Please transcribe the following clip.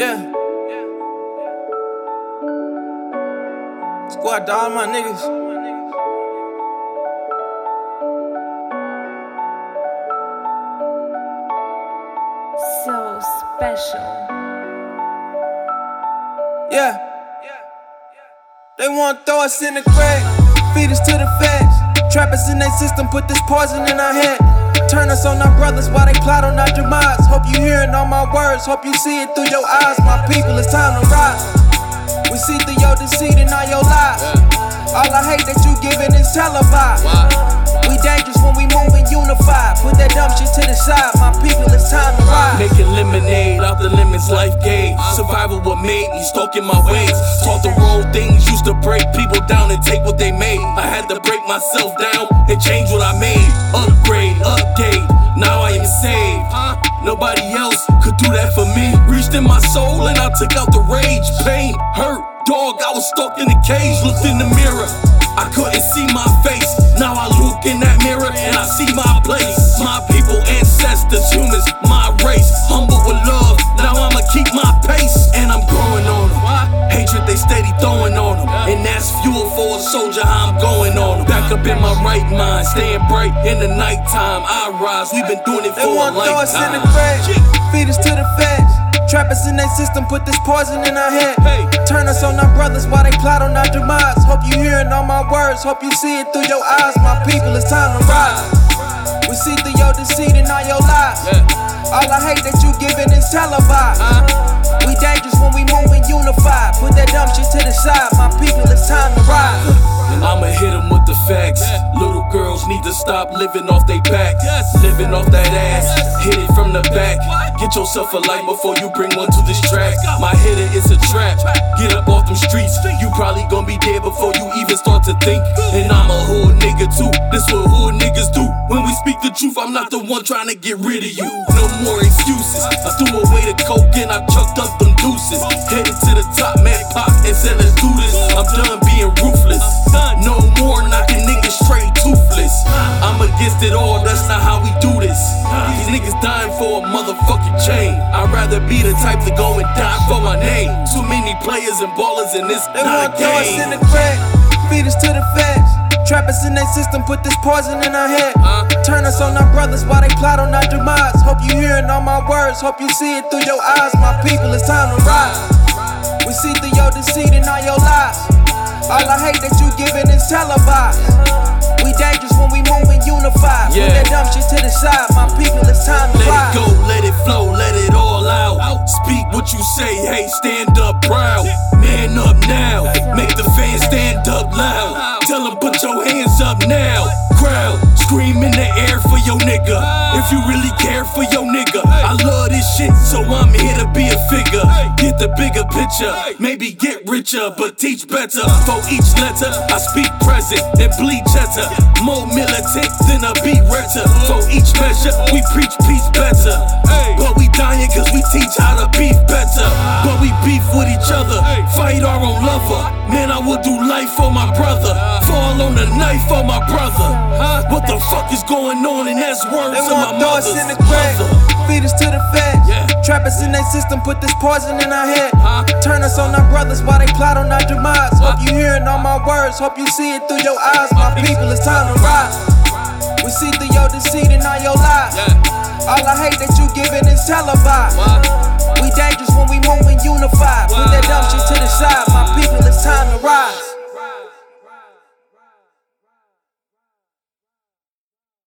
Yeah. Squad to all my niggas. So special. Yeah. They wanna throw us in the grave, feed us to the feds. Trap us in their system, put this poison in our head. Turn us on our brothers while they plot on our demise. Hope you hearing all my words, hope you see it through your eyes. My people, it's time to rise. We see through your deceit and all your lies. All I hate that you giving is televised. We dangerous when we move moving unified. Put that dumb shit to the side. My people, it's time to rise. Making lemonade out the lemons life gave. Survival what made me stalking my ways. Taught the wrong things, used to break people down and take what they made. I had to break myself down and change what I made. Upgrade, update. Now I am saved. Nobody else could do that for me. Reached in my soul and I took out the rage, pain, hurt. Dog, I was stuck in the cage, looked in the mirror. I couldn't see my face. Now I look in that mirror and I see my place. My people, ancestors, humans, my race. Humble with love. Now I'ma keep my pace. And I'm growing on them. Hatred they steady throwing on them. And that's fuel for a soldier, how I'm going on them. Back up in my right mind, staying bright in the nighttime. I rise, we've been doing it They for a want to throw us in the lifetime. grave, feed us to the feds. Trap us in their system, put this poison in our head. Turn us on our brothers while they plot on our demise. Hope you hearing all my words, hope you see it through your eyes. My people, it's time to rise. We see through your deceit and all your lies. All I hate that you giving is televised. Uh-huh. We dangerous when we moving unified. Put that dumb shit to the side. My people, it's time to rise. And I'ma hit 'em with the facts. Little girls need to stop living off they back. Living off that ass. Hit it from the back. Get yourself a light before you bring one to this track. My hitter is a trap. Get up off them streets. You probably gonna be dead before you even start to think. And I'm a hood nigga too. This what hood niggas do. When we speak the truth, I'm not the one trying to get rid of you. No more excuses. I threw away the coke and I chucked up them deuces. Headed to the top, man, pop and said, let's do this. I'm done for a motherfucking chain. I'd rather be the type to go and die for my name. Too many players and ballers in this They not a us in the crack, feed us to the feds. Trap us in their system, put this poison in our head. Turn us on our brothers while they plot on our demise. Hope you hearing all my words, hope you see it through your eyes. My people, it's time to rise. We see through your deceit and all your lies. All I hate that you giving is televised. We dangerous we moving unified. Put that dumb shit to the side. My people, it's time to Let rise. it go, let it flow, let it all out. Speak what you say, hey, stand up proud. Man up now, make the fans stand up loud. Tell them put your hands up now. Crowd, scream in the air for your nigga. If you really care for your nigga, I love this shit, so I'm here to be a figure. The bigger picture, maybe get richer, but teach better. For each letter, I speak present and bleed cheddar. More militant than a beat rector. For each measure, we preach peace better. But we dying cause we teach how to beef better. But we beef with each other, fight our own lover. Man, I would do life for my brother. Fall on the knife for my brother. What fuck is going on? And that's words They my want to throw mother's in the grave, feed us to the feds. Yeah. Trap us in their system, put this poison in our head. Turn us on our brothers while they plot on our demise. Hope you hearing all my words, hope you see it through your eyes. My people, it's time to rise. We see through your deceit and all your lies. All I hate that you giving is televised. We dangerous